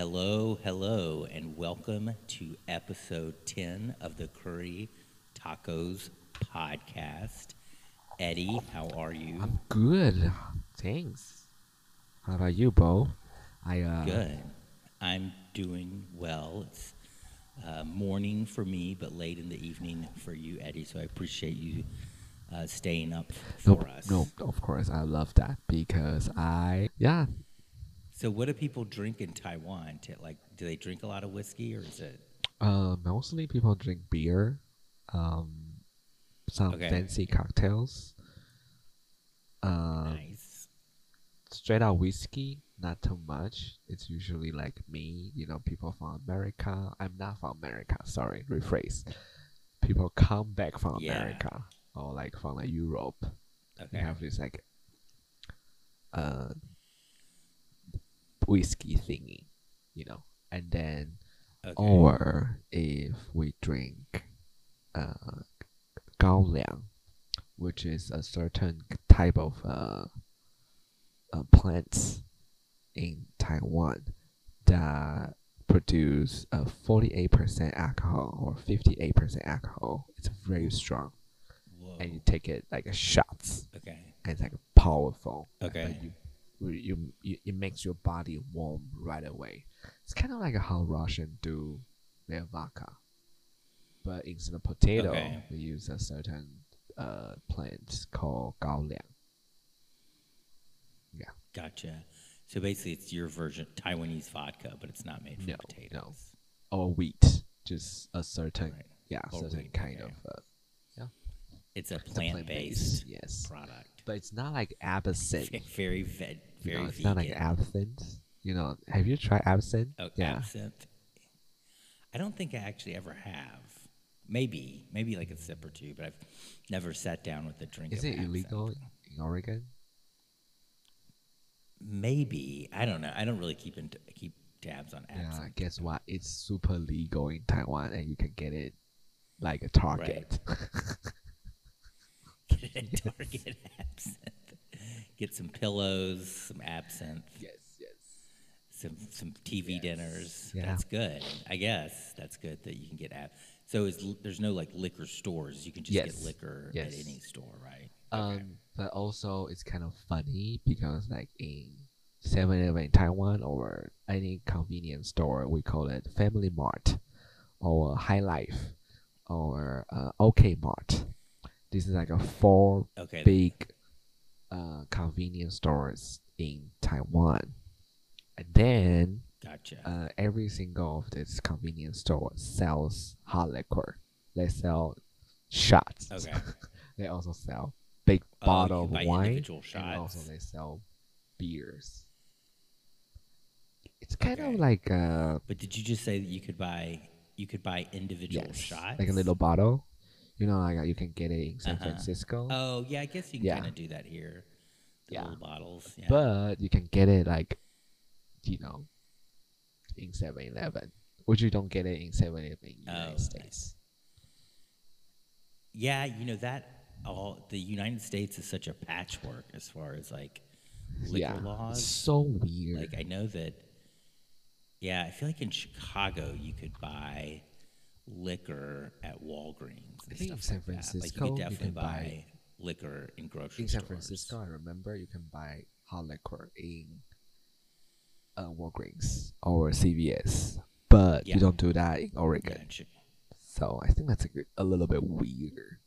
Hello, hello, and welcome to episode 10 of the Curry Tacos podcast. Eddie, how are you? I'm good. Thanks. How about you, Bo? I uh Good. I'm doing well. It's uh, morning for me, but late in the evening for you, Eddie. So I appreciate you uh, staying up for us. nope, of course I love that because I yeah, So, what do people drink in Taiwan? To, like, do they drink a lot of whiskey, or is it? uh mostly people drink beer, um some Okay. fancy cocktails. Uh nice. straight out whiskey, not too much. It's usually like me, you know, people from America. I'm not from America, sorry, rephrase. People come back from Yeah. America or like from like Europe. Okay. have this like uh whiskey thingy, you know. And then okay. or if we drink uh gaoliang, which is a certain type of uh, uh plants in Taiwan that produce a 48% alcohol or 58% alcohol. It's very strong. Whoa. And you take it like a shots Okay. and it's like powerful. Like, Okay. you, you, you, it makes your body warm right away. It's kind of like how Russian do their vodka, but instead of potato, Okay. we use a certain uh plant called gaoliang. Yeah, Gotcha. So basically, it's your version Taiwanese vodka, but it's not made from No, no. potatoes. or wheat, just a certain Right. yeah, Or certain wheat, kind okay. of uh, It's a it's a plant-based Yes, product. but it's not like absinthe. Very veg, You very know, it's not like absinthe. You know, have you tried absinthe? Oh, yeah. absinthe. I don't think I actually ever have. Maybe, maybe like a sip or two, but I've never sat down with a drink. Is of it absinthe. illegal in Oregon? Maybe I don't know. I don't really keep in keep tabs on Yeah, absinthe. guess what? It's super legal in Taiwan, and you can get it like a Target. Get it at Target. Get some pillows, some absinthe, yes, yes. some some TV Yes. dinners. Yeah. That's good. I guess that's good that you can get ab. So is there's no like liquor stores. You can just Yes. get liquor Yes. at any store, right? Um, but also it's kind of funny because like in 7-Eleven in Taiwan or any convenience store, we call it Family Mart or Hi-Life or uh, OK Mart. This is like a four Okay. big uh, convenience stores in Taiwan. And then Gotcha. uh, every single of this convenience store sells hot liquor. They sell shots. okay. they also sell big Oh, bottle of wine, and also they sell beers. It's kind Okay. of like uh, But did you just say that you could buy you could buy individual yes, shots? like a little bottle. You know, like you can get it in San Uh-huh. Francisco, Oh yeah, I guess you can Yeah. kind of do that here. The Yeah. little bottles. Yeah. but you can get it like, you know, in 7-Eleven, which you don't get it in 7-Eleven in the Oh, United nice. States. Yeah, you know that all the United States is such a patchwork as far as like liquor yeah, it's laws. so weird. Like I know that. Yeah, I feel like in Chicago you could buy liquor at Walgreens. I think in San like that. Like Francisco, you you definitely can buy, liquor in grocery in San stores. Francisco, I remember you can buy hot liquor in uh, Walgreens or CVS, but Yeah. you don't do that in Oregon. So I think that's a, a little bit weird.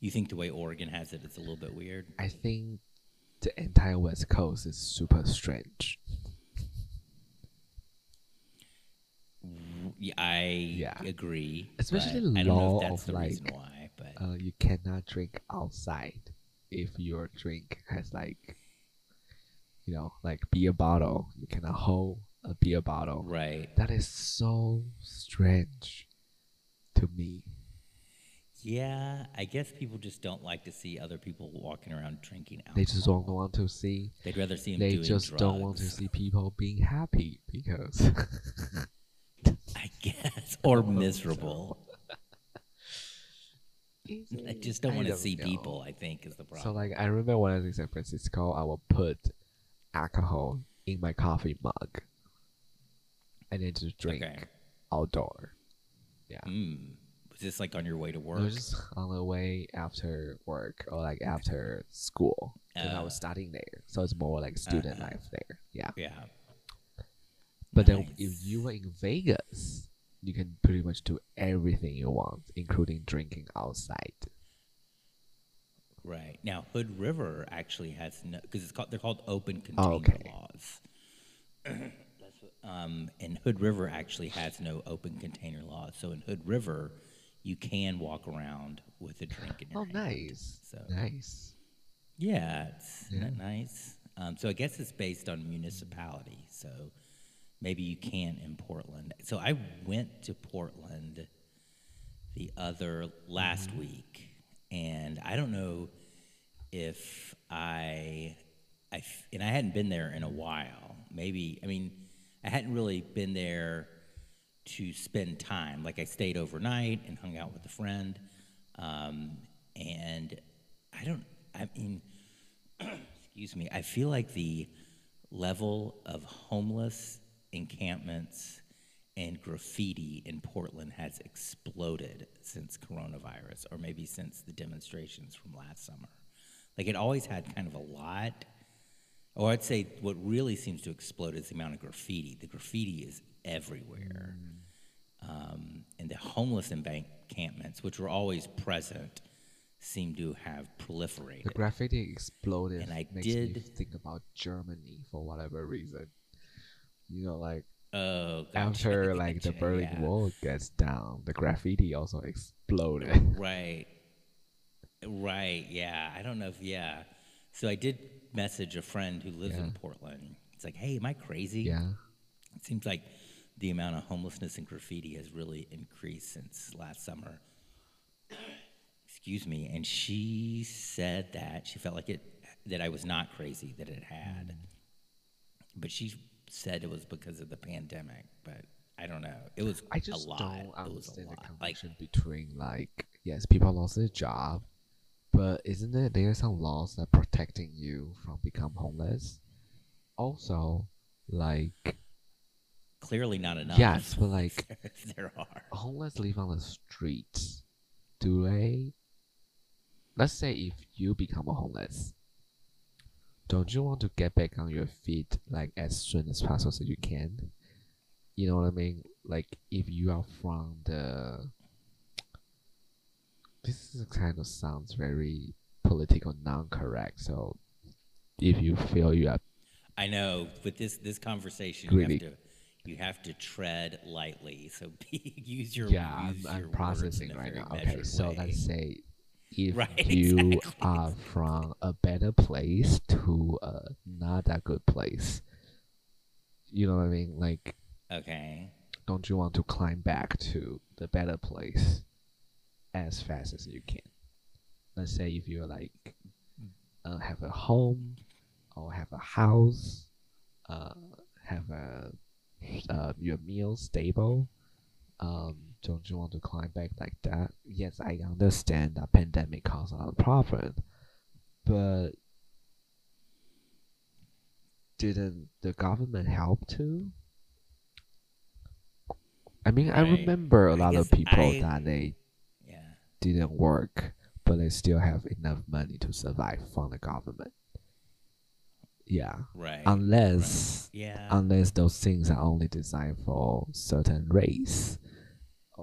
You think the way Oregon has it, it's a little bit weird. I think the entire West Coast is super strange. Yeah, I Yeah. agree. Especially the I don't know law if that's of, the reason like, why, but Uh, you cannot drink outside if your drink has like, you know, like beer bottle. You cannot hold a beer bottle. right. That is so strange to me. Yeah, I guess people just don't like to see other people walking around drinking alcohol. They just don't want to see. They'd rather see them They just drugs. don't want to see people being happy because I guess, or miserable. I just don't I want to see know. people. I think is the problem. So like I remember when I was in San Francisco, I will put alcohol in my coffee mug, and then just drink Okay. outdoor. Yeah. Mm. Was this like on your way to It work? was just on the way after work or like after school. And I was Uh. studying there, so it's more like student Uh. life there. Yeah. Yeah. But then if you were in Vegas, you can pretty much do everything you want, including drinking outside. Right. Now, Hood River actually has no, because it's called, they're called open container Oh, okay. laws. That's what, um, and Hood River actually has no open container laws. So in Hood River, you can walk around with a drink in your Oh, hand. nice. So Nice. yeah, it's Yeah. nice. Um, so I guess it's based on municipality. So maybe you can in Portland. So I went to Portland the other last week, and I don't know if I, I, and I hadn't been there in a while. Maybe I mean, I hadn't really been there to spend time. Like I stayed overnight and hung out with a friend, um, and I don't. I mean, excuse me. I feel like the level of homeless encampments and graffiti in Portland has exploded since coronavirus, or maybe since the demonstrations from last summer. Like it always had kind of a lot, or I'd say what really seems to explode is the amount of graffiti. The graffiti is everywhere. Um, and the homeless encampments, which were always present, seem to have proliferated. The graffiti exploded. And I did- think about Germany for whatever reason. You know, like Oh, gotcha, after like the Berlin yeah. Wall gets down, the graffiti also exploded. Right. Right. Yeah. I don't know if, yeah. So I did message a friend who lives in Portland. It's like, hey, am I crazy? yeah. It seems like the amount of homelessness and graffiti has really increased since last summer. Excuse me. And she said that she felt like it, that I was not crazy, that it had. Mm. But she said it was because of the pandemic. But I don't know. It was I just a lot. don't it was a understand the lot. Like, connection between like yes, people lost their job, but isn't there there are some laws that protecting you from become homeless? Also, like clearly not enough. yes, but like there are. homeless live on the streets. Do they? Let's say if you become a homeless, don't you want to get back on your feet like as soon as possible so you can? You know what I mean? Like if you are from the this is kind of sounds very political non-correct. So if you feel you are I know, but this this conversation Really? you have to you have to tread lightly. So be, use your yeah, I'm, use I'm words processing right now. Okay, measured so let's say if Right, you exactly. are from a better place to a not that good place, you know what I mean? Like, okay. don't you want to climb back to the better place as fast as you can? Let's say if you're like uh, have a home or have a house, uh, have a uh, your meal stable. Um, don't you want to climb back like that? Yes, I understand that pandemic caused a lot of problem, but didn't the government help too? I mean, I Right. remember a I lot of people I- that they Yeah. didn't work, but they still have enough money to survive from the government. Yeah, Right. unless yeah. unless those things are only designed for certain race,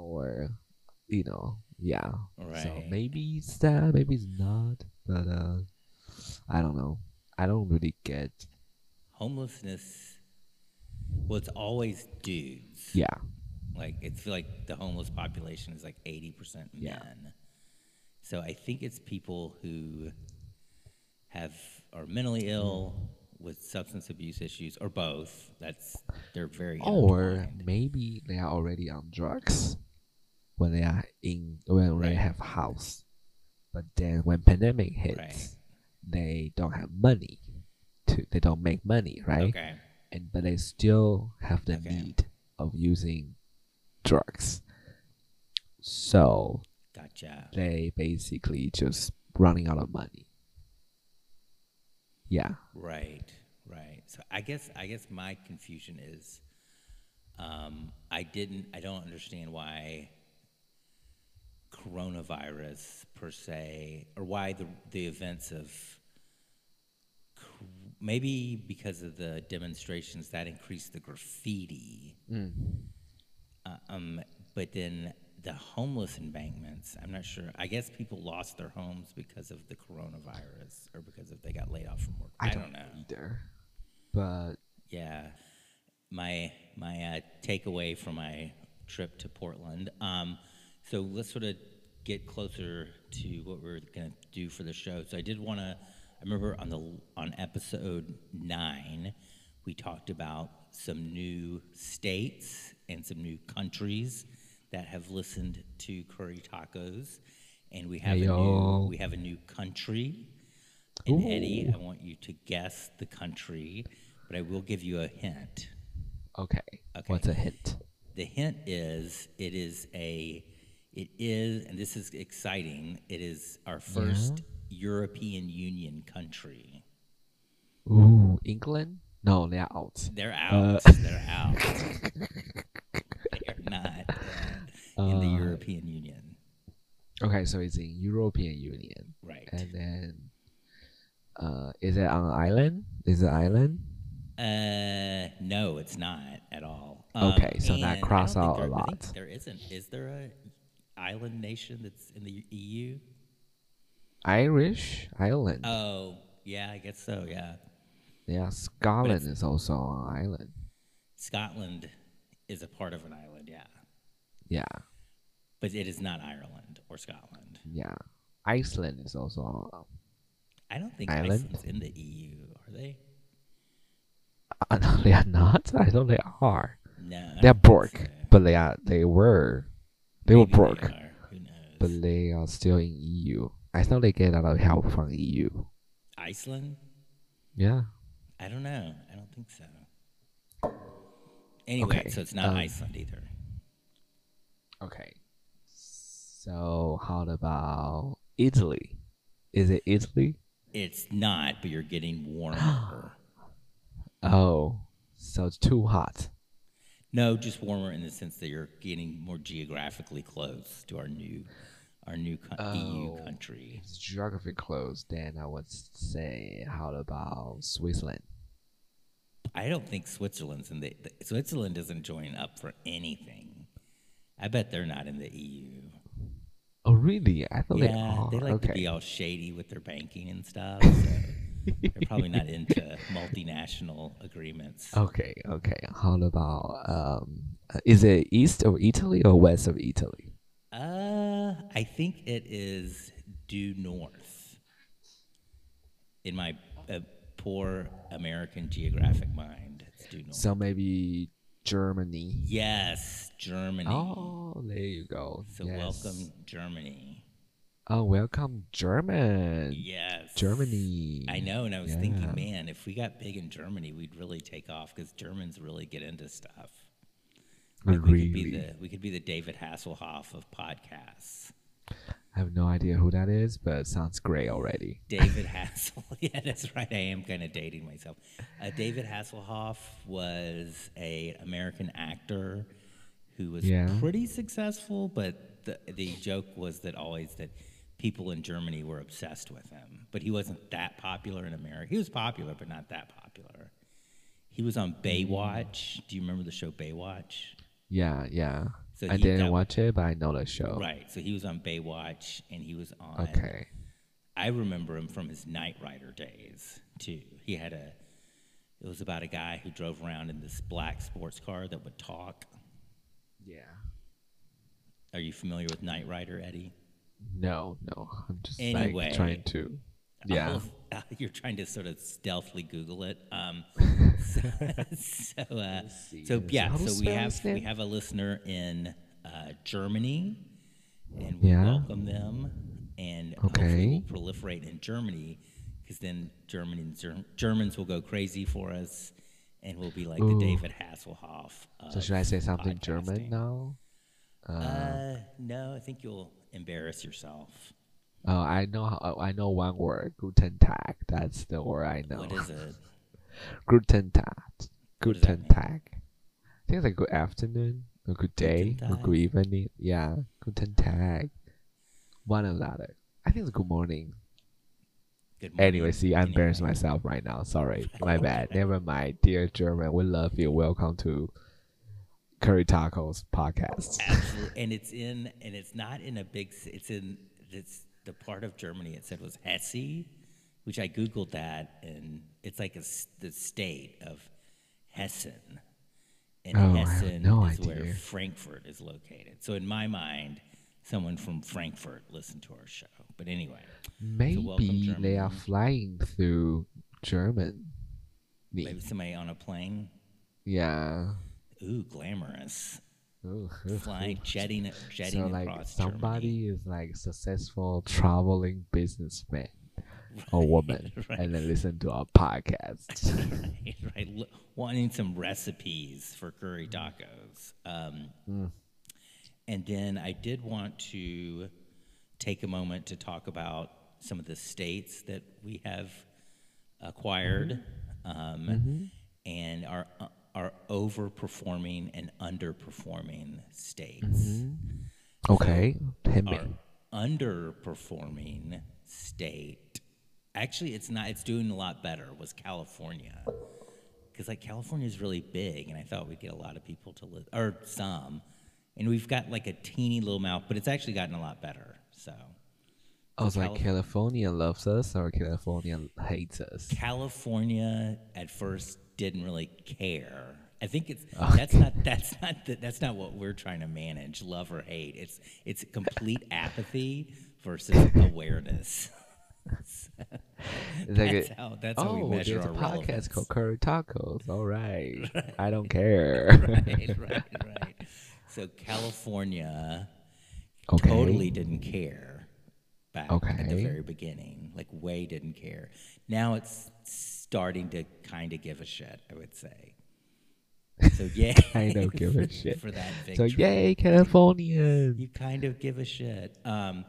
or you know, yeah. So maybe it's that, maybe it's not, but uh, I don't know. I don't really get. Homelessness. Well, it's always dudes. Yeah, Like it's like the homeless population is like eighty percent men. Yeah. So I think it's people who have are mentally ill with substance abuse issues or both. That's they're very or intertwined. maybe they are already on drugs when they are in when they have house, but then when pandemic hits, Right. they don't have money. To they don't make money, right? Okay. and but they still have the Okay. need of using drugs. So Gotcha. they basically just running out of money. Yeah. Right. Right. So I guess I guess my confusion is, um, I didn't I don't understand why coronavirus per se, or why the the events of maybe because of the demonstrations that increased the graffiti. Uh, um, but then the homeless embankments, I'm not sure. I guess people lost their homes because of the coronavirus or because if they got laid off from work. I, don't, know. either. But Yeah, my my uh, takeaway from my trip to Portland. Um, so let's sort of get closer to what we're gonna do for the show. So I did want to. I remember on the on episode nine, we talked about some new states and some new countries that have listened to Curry Tacos, and we have a Heyo. new we have a new country. And Eddie, I want you to guess the country, but I will give you a hint. okay. Okay. What's a hint? The hint is it is a it is and this is exciting. It is our first European Union country. Ooh, England? No, they're out. They're Uh. out. They're out. They're not uh, in the Uh, European Union. Okay, so it's in European Union, Right. and then, uh, is it on an island? Is it an island? Uh, no, it's not at all. Okay, so that and I don't cross out a there- I think lot. There isn't. Is there a island nation that's in the EU? Irish island. Oh, yeah, I guess so. Yeah, yeah, Scotland is also an island. Scotland is a part of an island. Yeah, Yeah, but it is not Ireland or Scotland. yeah. Iceland is also. I don't think Island? Iceland's in the EU, are they? Uh, no, they are not. I know they are. No, They are don't broke, so. but they are. They were. They were Maybe broke, are. Who but they are still in EU. I thought they get a lot of help from EU. Iceland? Yeah. I don't know. I don't think so. Anyway, Okay, so it's not um, Iceland either. Okay. So how about Italy? Is it Italy? It's not, but you're getting warmer. Oh, so it's too hot. No, just warmer in the sense that you're getting more geographically close to our new, our new co- EU Oh. country. It's geography close. Then I would say, how about Switzerland? I don't think Switzerland's in the, the Switzerland doesn't join up for anything. I bet they're not in the EU. Oh, really? I thought they yeah, are. they like okay. to be all shady with their banking and stuff. So they're probably not into multinational agreements. okay, okay. How about um? Is it east of Italy or west of Italy? Uh, I think it is due north. In my uh, poor American geographic mind, it's due north. So maybe Germany. yes, Germany. Oh, there you go. so Yes. welcome Germany. Oh, welcome German. Yes, Germany. I know, and I was thinking, man, if we got big in Germany, we'd really take off because Germans really get into stuff. Like, we could be Really? the we could be the David Hasselhoff of podcasts. I have no idea who that is, but it sounds great already. David Hassel. yeah, that's right. I am kind of dating myself. Uh, David Hasselhoff was a American actor who was Yeah. pretty successful, but the the joke was that always that people in Germany were obsessed with him, but he wasn't that popular in America. He was popular, but not that popular. He was on Baywatch. Do you remember the show Baywatch? Yeah, yeah. So I didn't watch it, but I know the show. Right. So he was on Baywatch, and he was on. Okay. I remember him from his Knight Rider days too. He had a. It was about a guy who drove around in this black sports car that would talk. Yeah. Are you familiar with Knight Rider, Eddie? No, no. I'm just Anyway. like trying to. Yeah. I'll- you're trying to sort of stealthily Google it. Um, so, so, uh, so yeah. So we have we have a listener in uh, Germany, and we Yeah. welcome them. And hopefully we'll proliferate in Germany, because then Germany and Ger- Germans will go crazy for us, and we'll be like Ooh. the David Hasselhoff. So should I say something podcasting. German now? Uh, no, I think you'll embarrass yourself. Oh, I know. Oh, I know one word. Guten Tag. That's the word I know. What is it? Guten Tag. What does that Guten? Tag. I think it's like good afternoon or good day Tag. good evening. Yeah, Guten Tag. One or the other. I think it's good morning. Good morning. Anyway, see, I embarrassed Anyway. myself right now. Sorry, my bad. Never mind, dear German. We love you. Welcome to Curry Tacos podcast. Absolutely, and it's in, and it's not in a big. It's in. It's the part of Germany. It said was Hesse, which I googled that, and it's like a the state of Hessen, and Oh, Hessen no is where. Frankfurt is located. So in my mind, someone from Frankfurt listened to our show. But anyway, Maybe they are flying through Germany. maybe somebody on a plane. Yeah. Ooh, glamorous. Ooh. Flying, jetting, jetting so like somebody Germany. is like successful traveling businessman or woman right. and then listen to our podcast. right, right. Lo- wanting some recipes for curry tacos. Um, Mm. And then I did want to take a moment to talk about some of the states that we have acquired um, and are are overperforming and underperforming states. Mm-hmm. okay. Hit me. Our underperforming state, actually, it's not. It's doing a lot better. Was California because like California is really big, and I thought we'd get a lot of people to live, or some, and we've got like a teeny little mouth, but it's actually gotten a lot better. So I was like, California loves us or California hates us. California at first didn't really care. I think it's Oh. that's not that's not the, that's not what we're trying to manage, love or hate. It's it's complete apathy versus awareness. That's a- how that's how we oh, measure there's a podcast relevance. called Curry Tacos. All right. I don't care. right, right, right. So California Okay. totally didn't care back at the very beginning. Like way didn't care. Now it's starting to kind of give a shit. I would say. So yeah, I don't give a shit. for that So yay, California. You kind of give a shit. Um,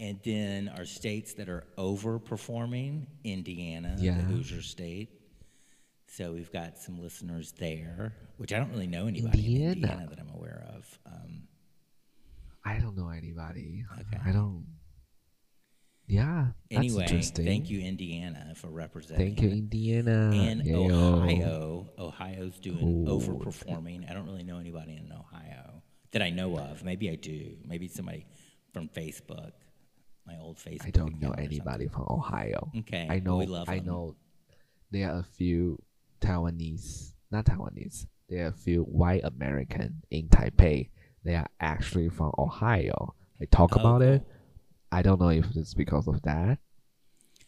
and then our states that are overperforming, Indiana, Yeah. the Hoosier state. So we've got some listeners there, which I don't really know anybody in Indiana. Indiana that I'm aware of. Um, I don't know anybody. Okay. I don't. Yeah. That's anyway, interesting. thank you, Indiana, for representing. Thank you, Indiana. And. Ohio. Ohio's doing overperforming. I don't really know anybody in Ohio that I know of. Maybe I do. Maybe somebody from Facebook, my old Facebook. I don't know anybody from Ohio. Okay, I well, know. we love I know. There are a few Taiwanese, not Taiwanese. There are a few white American in Taipei. They are actually from Ohio. They talk Oh, about it. I don't know if it's because of that.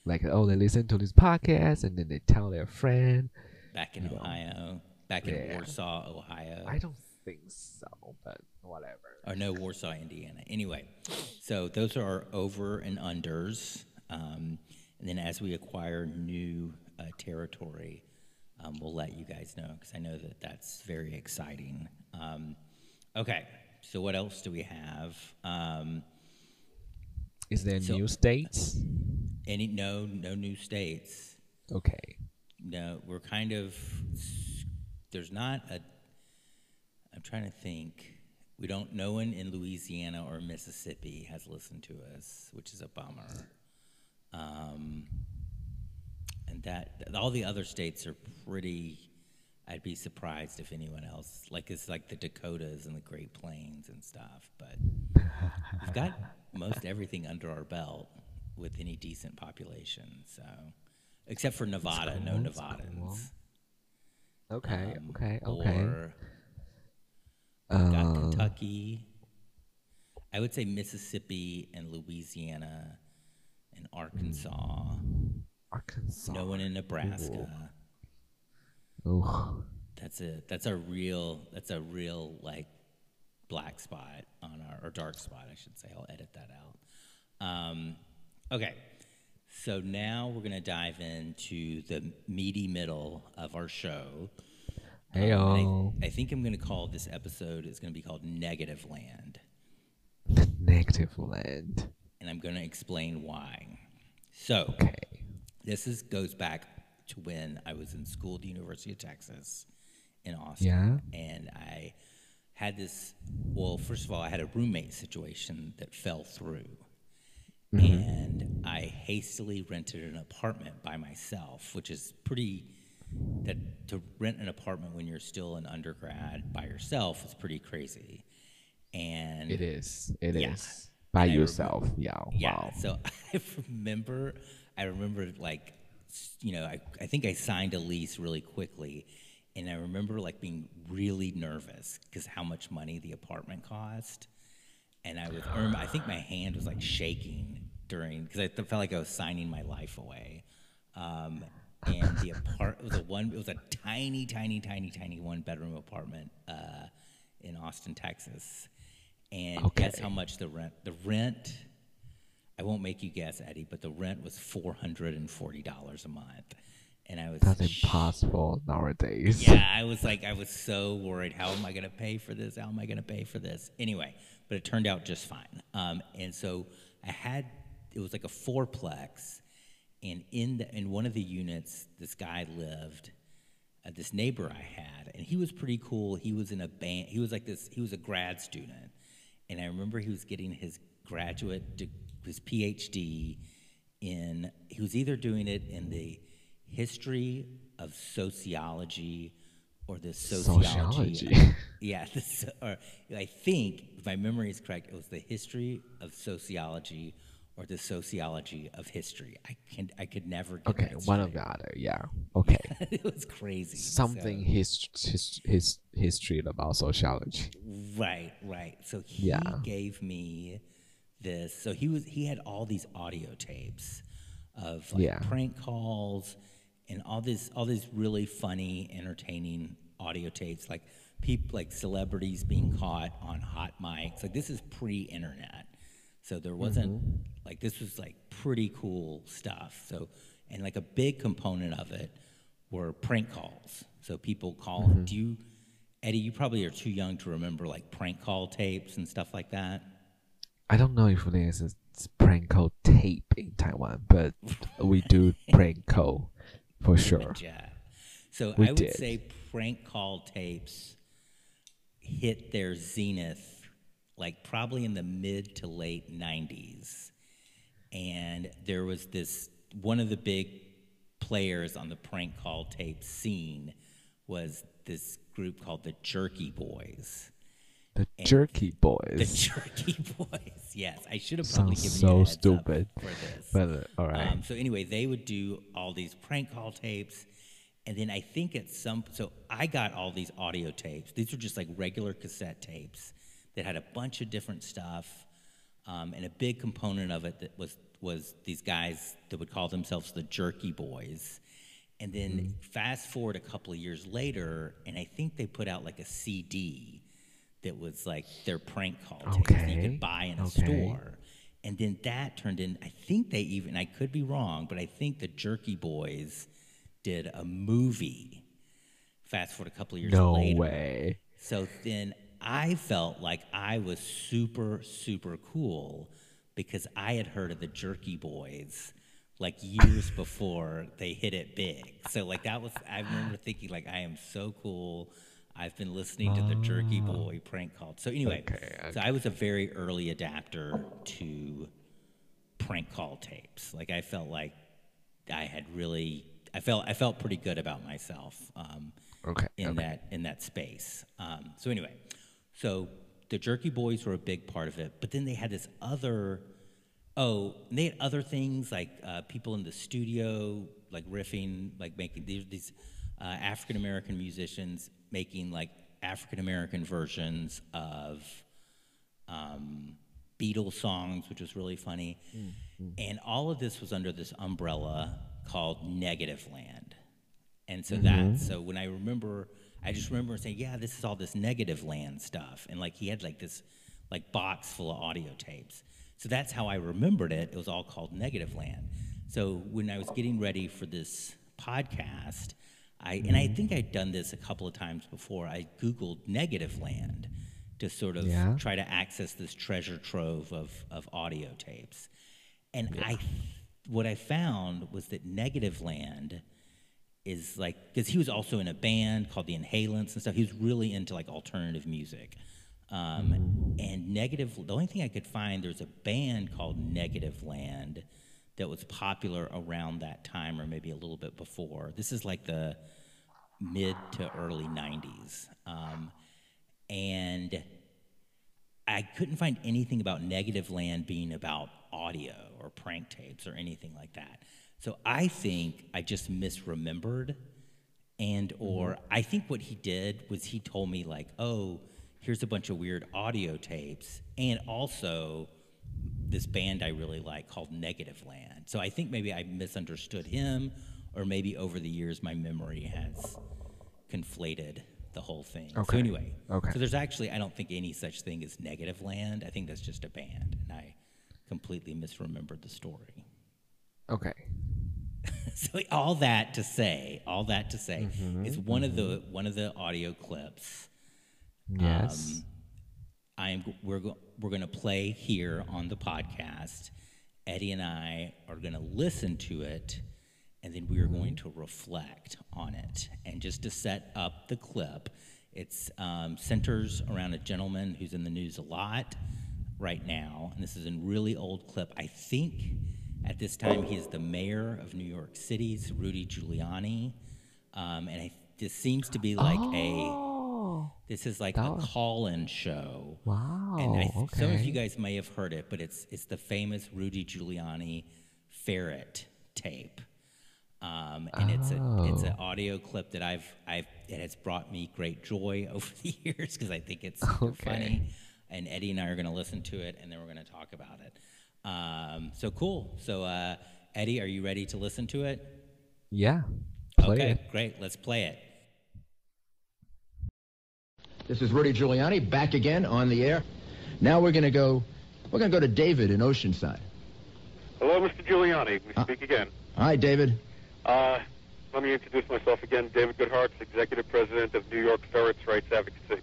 Like, oh, they listen to this podcast and then they tell their friend. Back in you know. Ohio, back in Yeah. Warsaw, Ohio. I don't think so, but whatever. or no, Warsaw, Indiana. Anyway, so those are our over and unders. Um, and then as we acquire new uh, territory, um, we'll let you guys know because I know that that's very exciting. Um, okay, so what else do we have? Is there So- new states? any no no new states. Okay. No, we're kind of there's not a. I'm trying to think. We don't. No one in Louisiana or Mississippi has listened to us, which is a bummer. Um, and that all the other states are pretty. I'd be surprised if anyone else like it's like the Dakotas and the Great Plains and stuff. But we've got most everything under our belt with any decent population. So, except for Nevada, no cool, that's Nevadans. Okay. Um, okay. Okay. Or got Uh, Kentucky. I would say Mississippi and Louisiana and Arkansas. Arkansas. No one in Nebraska. Oh, That's a that's a real that's a real like black spot on our or dark spot I should say. I'll edit that out. Um, okay, so now we're gonna dive into the meaty middle of our show. Um. I, I think I'm gonna call this episode is gonna be called Negative Land, negative land. and I'm gonna explain why. So Okay. this is goes back to when I was in school at the University of Texas in Austin. Yeah. And I had this, well, first of all, I had a roommate situation that fell through. Mm-hmm. And I hastily rented an apartment by myself, which is pretty, that to rent an apartment when you're still an undergrad by yourself is pretty crazy. And It is. It is Yeah. by And yourself. Yeah. yeah. Wow. So I remember, I remember like, you know, I, I think I signed a lease really quickly. And I remember like being really nervous because how much money the apartment cost. And I was, I, I think my hand was like shaking during, because I felt like I was signing my life away. Um, and the apart, it was a one, it was a tiny, tiny, tiny, tiny one bedroom apartment uh, in Austin, Texas. And guess how much the rent? The rent, I won't make you guess, Eddie, but the rent was four hundred and forty dollars a month, and I was That's sh- impossible nowadays. Yeah, I was like, I was so worried. How am I going to pay for this? How am I going to pay for this? Anyway, but it turned out just fine. Um, and so I had, it was like a fourplex, and in the in one of the units, this guy lived. Uh, this neighbor I had, and he was pretty cool. He was in a band. He was like this. He was a grad student, and I remember he was getting his graduate, his PhD in. He was either doing it in the history of sociology or the sociology. Sociology. yeah, the, or I think if my memory is correct, it was the history of sociology or the sociology of history. I can I could never get Okay, one of the other. Yeah. Okay. it was crazy. Something So- his, his his history about sociology. Right, right. So he Yeah. gave me this. So he was he had all these audio tapes of like Yeah. prank calls and all this all these really funny, entertaining audio tapes like people like celebrities being caught on hot mics. Like this is pre-internet. So there wasn't Mm-hmm. like this was like pretty cool stuff. So and like a big component of it were prank calls. So people call Mm-hmm. do you Eddie, you probably are too young to remember like prank call tapes and stuff like that. I don't know if there's a prank call tape in Taiwan, but we do prank call for sure. So We I would did. say prank call tapes hit their zenith like probably in the mid to late 90s. And there was this one of the big players on the prank call tape scene was this group called the Jerky Boys. The Jerky Boys. The Jerky Boys. Yes, I should have probably Sounds given you a so heads up stupid. for this. But uh, all right. Um, so anyway, they would do all these prank call tapes, and then I think at some so I got all these audio tapes. These were just like regular cassette tapes that had a bunch of different stuff, um, and a big component of it that was was these guys that would call themselves the Jerky Boys. And then Mm-hmm. fast forward a couple of years later, and I think they put out like a CD that was like their prank call that you could buy in a okay. store. And then that turned in, I think they even, I could be wrong, but I think the Jerky Boys did a movie. Fast forward a couple of years no later. way. So then I felt like I was super, super cool because I had heard of the Jerky Boys like years before they hit it big. So like that was I remember thinking like I am so cool. I've been listening to the Jerky Boy prank call. So anyway, Ah. Okay, so I was a very early adapter to prank call tapes. Like I felt like I had really I felt I felt pretty good about myself. Um, Okay. in okay. that in that space. Um, so anyway, so the Jerky Boys were a big part of it, but then they had this other. Oh, and they had other things like uh, people in the studio, like riffing, like making these, these uh, African American musicians making like African American versions of um, Beatles songs, which was really funny. And all of this was under this umbrella called Negative Land. And so that, so when I remember, I just remember saying, yeah, this is all this Negative Land stuff. And like he had like this like box full of audio tapes. So that's how I remembered it. It was all called Negative Land. So when I was getting ready for this podcast, I, and I think I'd done this a couple of times before, I Googled Negative Land to sort of Yeah. try to access this treasure trove of, of audio tapes. And I, what I found was that Negative Land is like because he was also in a band called the Inhalants and stuff. He was really into like alternative music. Um, and negative. The only thing I could find there's a band called Negative Land that was popular around that time or maybe a little bit before. This is like the mid to early 90s. Um, and I couldn't find anything about Negative Land being about audio or prank tapes or anything like that. So I think I just misremembered and or I think what he did was he told me like, "Oh, here's a bunch of weird audio tapes and also this band I really like called Negative Land." So I think maybe I misunderstood him or maybe over the years my memory has conflated the whole thing. So Okay. anyway, Okay. so there's actually I don't think any such thing as Negative Land. I think that's just a band and I completely misremembered the story. Okay. so all that to say, all that to say, Mm-hmm, is one of the one of the audio clips. Yes. Um, I'm we're go, we're going to play here on the podcast. Eddie and I are going to listen to it, and then we are going to reflect on it. And just to set up the clip, it um, centers around a gentleman who's in the news a lot right now, and this is a really old clip. I think at this time he is the mayor of New York City's Rudy Giuliani, um, and I, this seems to be like a oh. This is like That a call-in show. Wow. And I, okay. some of you guys may have heard it, but it's it's the famous Rudy Giuliani ferret tape. Um, and it's a it's an Oh. audio clip that I've I've it has brought me great joy over the years because I think it's Okay. funny. And Eddie and I are going to listen to it, and then we're going to talk about it. Um, so cool. So uh, Eddie, are you ready to listen to it? Yeah. Play okay, it. great. Let's play it. This is Rudy Giuliani back again on the air. Now we're going to go. We're going to go to David in Oceanside. Hello, Mr. Giuliani. We Uh. speak again. Hi, David. Uh, let me introduce myself again. David Guthartz, Executive President of New York Ferrets Rights Advocacy.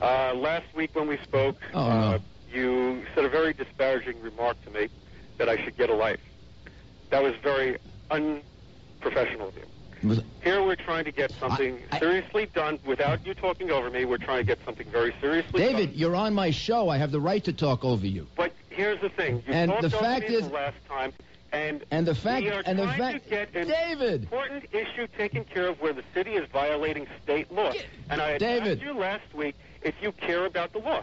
Uh, last week when we spoke, Oh, uh, no. you said a very disparaging remark to me that I should get a life. That was very unprofessional of you. Here we're trying to get something I- seriously done without you talking over me. We're trying to get something very seriously done. David, done. you're on my show. I have the right to talk over you. But here's the thing. You And the fact is- the last time, and And the fact. we are And the trying fact. to get an David. important issue taken care of where the city is violating state law. And I David. asked you last week if you care about the law.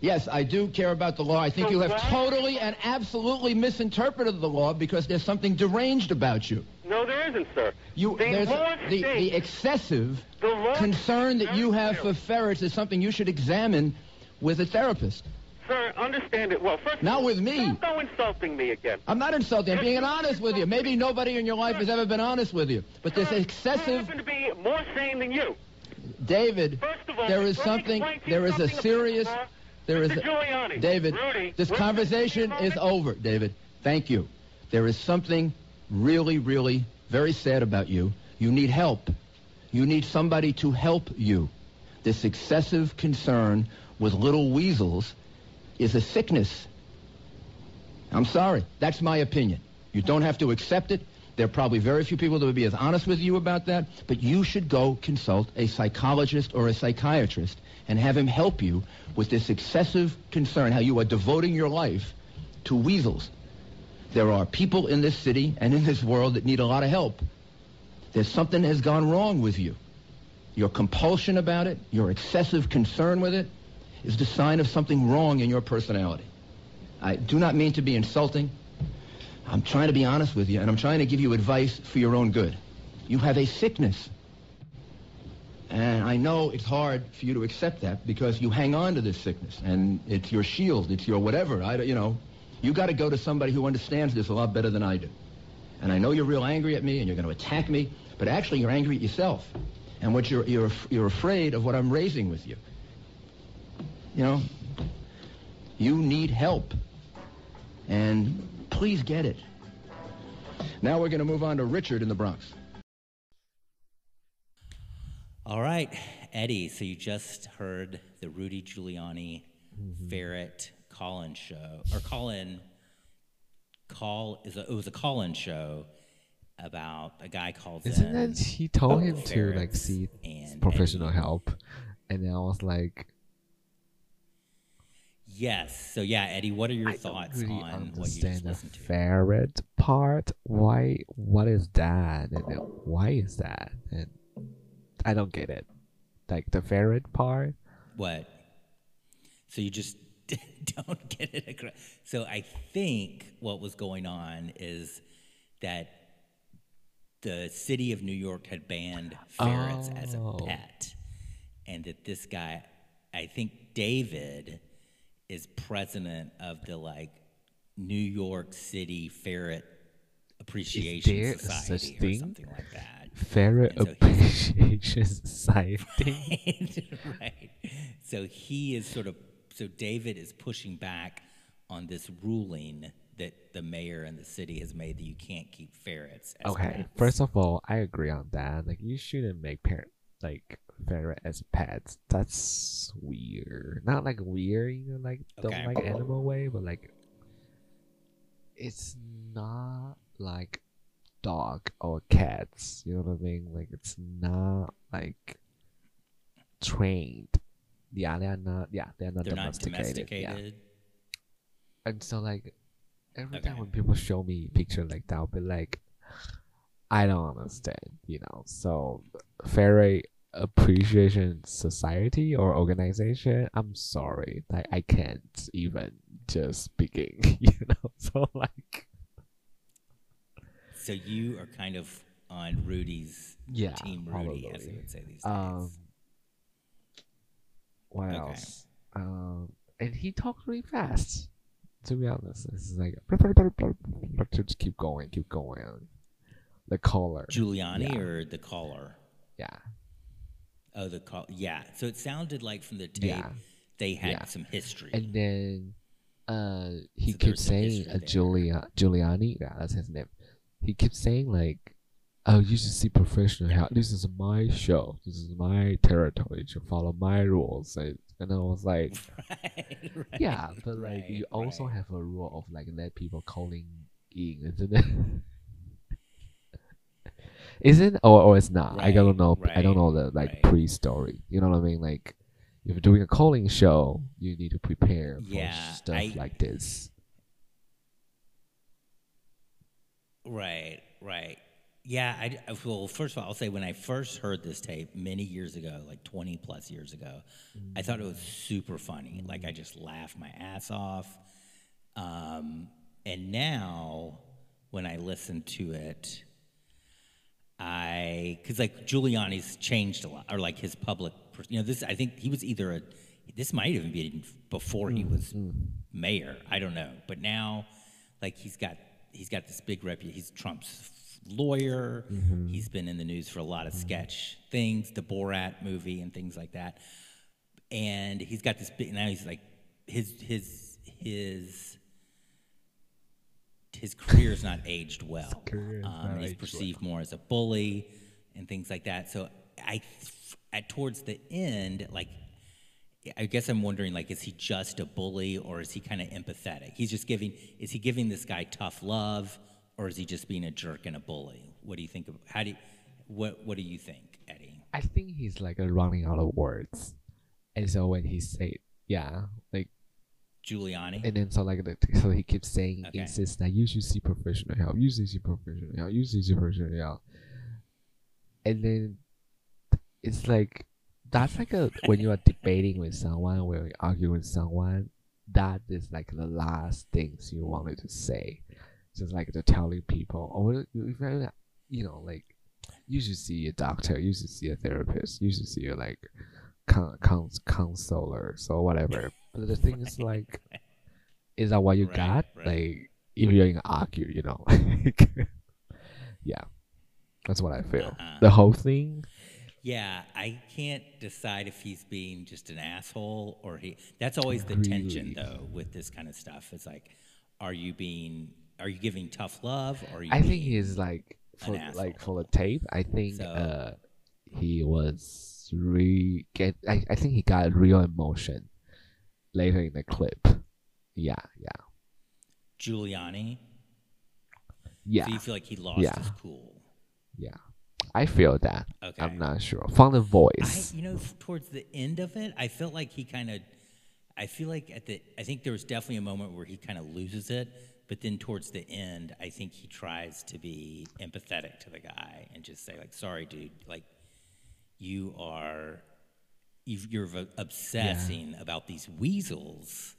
Yes, I do care about the law. I think So you have why- totally and absolutely misinterpreted the law because there's something deranged about you. No, there isn't, sir. You, the law the, states, the excessive the concern that you have for ferrets is something you should examine with a therapist. Sir, understand it. Well, first, Not with me. Don't go insulting me again. I'm not insulting. I'm Yes, being honest with you. Maybe nobody in your life has ever been honest with you. But this Sir, I excessive, happen to be more sane than you. David. First of all, There is something. explain to you There is a something about serious. law. There is. A- David. Rudy, This listen to me a conversation is over. David. Thank you. There is something really, really very sad about you. You need help. You need somebody to help you. This excessive concern with little weasels is a sickness. I'm sorry. That's my opinion. You don't have to accept it. There are probably very few people that would be as honest with you about that, but you should go consult a psychologist or a psychiatrist and have him help you with this excessive concern, how you are devoting your life to weasels. There are people in this city and in this world that need a lot of help. There's something that has gone wrong with you. Your compulsion about it, your excessive concern with it, is the sign of something wrong in your personality. I do not mean to be insulting. I'm trying to be honest with you, and I'm trying to give you advice for your own good. You have a sickness. And I know it's hard for you to accept that because you hang on to this sickness, and it's your shield, it's your whatever. I, you know, you got to go to somebody who understands this a lot better than I do. And I know you're real angry at me, and you're going to attack me, but actually you're angry at yourself, and what you're you're you're afraid of what I'm raising with you. You know, you need help. And please get it. Now we're going to move on to Richard in the Bronx. All right, Eddie. So you just heard the Rudy Giuliani ferret call-in show or call-in call is a, it was a call-in show about a guy called Isn't in that he told him to like ferrets see and professional help, and then I was like, Yes. So yeah, Eddie, what are your I thoughts really on what you understand just the to? ferret part. Why? What is that? And then why is that? And I don't get it. Like the ferret part. What? So you just don't get it across. So I think what was going on is that the city of New York had banned ferrets as a Oh. pet, and that this guy, I think David, is president of the like New York City Ferret Appreciation Society such or thing? something like that. Ferret so Appreciation Society. right. So he is sort of so David is pushing back on this ruling that the mayor and the city has made that you can't keep ferrets. As okay, pets. first of all, I agree on that. Like you shouldn't make parent like ferret as pets. That's weird. Not like weird, you know, like don't Okay. like animal way, but like it's not like dog or cats. You know what I mean? Like it's not like trained. Yeah, they're not. Yeah, they're not they're not domesticated. Yeah. And so like every Okay. time when people show me picture like that, I'll be like, I don't understand, you know. So ferret appreciation society or organization, I'm sorry. Like I can't even just begin, you know. So like So you are kind of on Rudy's Yeah, team Rudy, as probably. they would say these days. um what Okay. else? Um and he talks really fast. To be honest, this is like just keep going, keep going. The caller, Giuliani yeah. or the caller? yeah, Oh, the call. Yeah. So it sounded like from the tape Yeah. they had Yeah. some history. and then uh he So keeps saying history uh. Giulia Giuliani, yeah, that's his name. He keeps saying like, "Oh, you should see professional help. This is my show. This is my territory. You should follow my rules." And, and I was like, right, right, "Yeah, but like right, you also have a rule of like let people calling in, isn't it?" Is it or, or it's not? I don't know. I don't know the like pre-story. You know what I mean? Like if you're doing a calling show, you need to prepare for Yeah, stuff I- like this. Right, right. Yeah, I, well, first of all, I'll say when I first heard this tape many years ago, like 20 plus years ago, I thought it was super funny. Like, I just laughed my ass off. Um, and now, when I listen to it, I, because like Giuliani's changed a lot, or like his public, you know, this, I think he was either a, this might even be before he was mayor. I don't know. But now, like, he's got, he's got this big reputation. He's Trump's lawyer. He's been in the news for a lot of sketch things, the Borat movie and things like that. And he's got this big, now he's like, his, his, his, his career's not aged well. Um, he's perceived more as a bully and things like that. So I, at towards the end, like, I guess I'm wondering, like, is he just a bully or is he kind of empathetic? He's just giving, is he giving this guy tough love or is he just being a jerk and a bully? What do you think of, how do you, what, what do you think, Eddie? I think he's like running out of words, and so when he say yeah, like Giuliani? and then so like the, so he keeps saying Okay. insists that you should see professional help, you should see professional help, you should see professional help, and then it's like that's like a when you are debating with someone, when you argue with someone, that is like the last things you wanted to say, just like the telling people, or if you're, you know, like you should see a doctor, you should see a therapist, you should see a like con- cons- counselors or whatever. But the thing is like, is that what you Right, got? right. Like if you're gonna argue, you know. yeah. That's what I feel. Uh-huh. The whole thing Yeah, I can't decide if he's being just an asshole or he. That's always the tension, though, with this kind of stuff. It's like, are you being, are you giving tough love, or are you? I think he's like for asshole. like for the tape. I think So- uh he was re get. I, I think he got real emotion later in the clip. Yeah, yeah. Giuliani. Yeah, So you feel like he lost Yeah. his cool. yeah. I feel that. Okay. I'm not sure. From the I, voice. you know, towards the end of it, I felt like he kind of. I feel like at the. I think there was definitely a moment where he kind of loses it, but then towards the end, I think he tries to be empathetic to the guy and just say like, "Sorry, dude. Like, you are, you're obsessing about these weasels."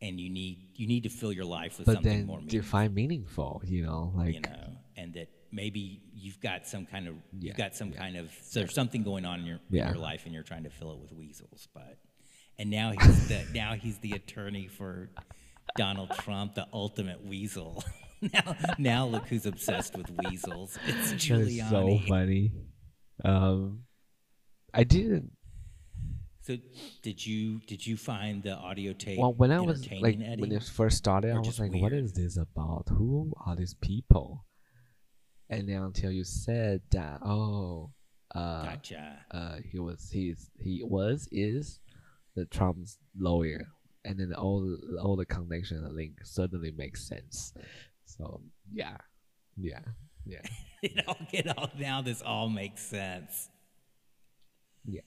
And you need you need to fill your life with but something then more meaningful. define meaningful, you know, like you know, and that maybe you've got some kind of Yeah, you've got some kind of so there's something going on in your Yeah. in your life, and you're trying to fill it with weasels. But and now he's the now he's the attorney for Donald Trump, the ultimate weasel. now now look who's obsessed with weasels. It's Giuliani. That is so funny. Um, I didn't. So did you did you find the audio tape Well, when I was like Eddie? when it first started, Or I was like, "What weird? is this about? Who are these people?" And then until you said that, oh, uh, gotcha. uh, he was he's he was is the Trump's lawyer, and then all the- all the connection and link suddenly makes sense. So yeah, yeah, yeah, it all it all now this all makes sense. yeah.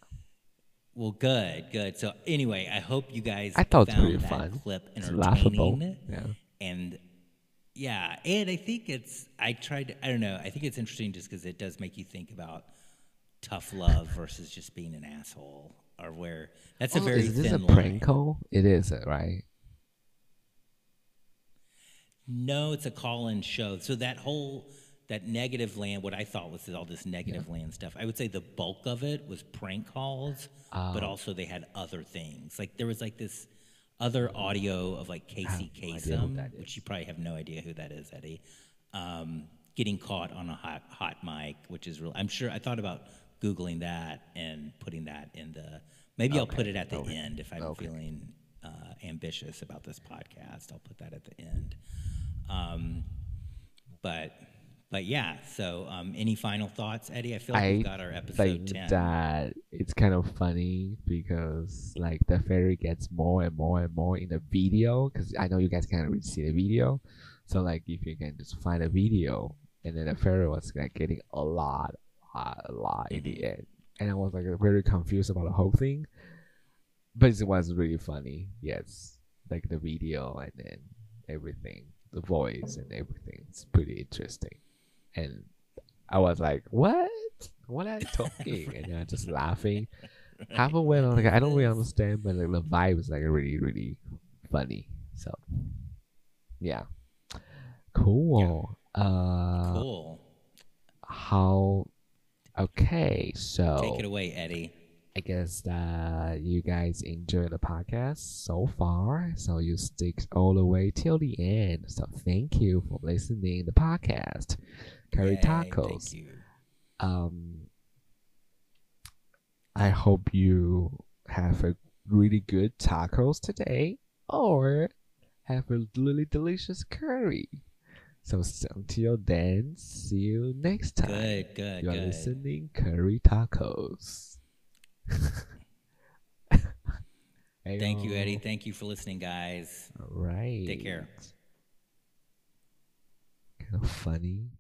Well, good, good. So anyway, I hope you guys I thought it was found that fun. clip It's laughable. entertaining. Yeah. And yeah, and I think it's I tried I don't know, I think it's interesting just because it does make you think about tough love versus just being an asshole or where that's a Oh, very is this a prank call? It is, uh, right? No, it's a call-in show. So that whole that Negativland, what I thought was all this Negativland stuff. I would say the bulk of it was prank calls, but Oh. also they had other things. Like there was like this other audio of like Casey no idea who Kasem, which you probably have no idea who that is, Eddie. Um, getting caught on a hot hot mic, which is real. I'm sure I thought about googling that and putting that in the. Maybe I'll put it at the end if I'm Okay. feeling uh, ambitious about this podcast. I'll put that at the end. Um, but but yeah. So um, any final thoughts, Eddie? I feel like I we've got our episode think ten. that it's kind of funny because like the fairy gets more and more and more in the video because I know you guys can't really see the video. So like if you can just find a video and then the fairy was like getting a lot, a lot in Mm-hmm. the end, and I was like very confused about the whole thing. But it was really funny. Yes, like the video and then everything, the voice and everything. It's pretty interesting and I was like, "What? What are you talking?" and then just laughing. Halfway, I'm like, I don't really understand, but like the vibe is like really, really funny. So, yeah, cool. Uh, cool. how? Okay, so Take it away, Eddie. I guess that you guys enjoy the podcast so far. So you stick all the way till the end. So thank you for listening to the podcast. Curry Yay, tacos. Thank you. Um, I hope you have a really good tacos today, or have a really delicious curry. So until then, see you next time. Good, good, You are good. listening curry tacos. Thank you, Eddie. Thank you for listening, guys. All right. Take care. Kind of funny.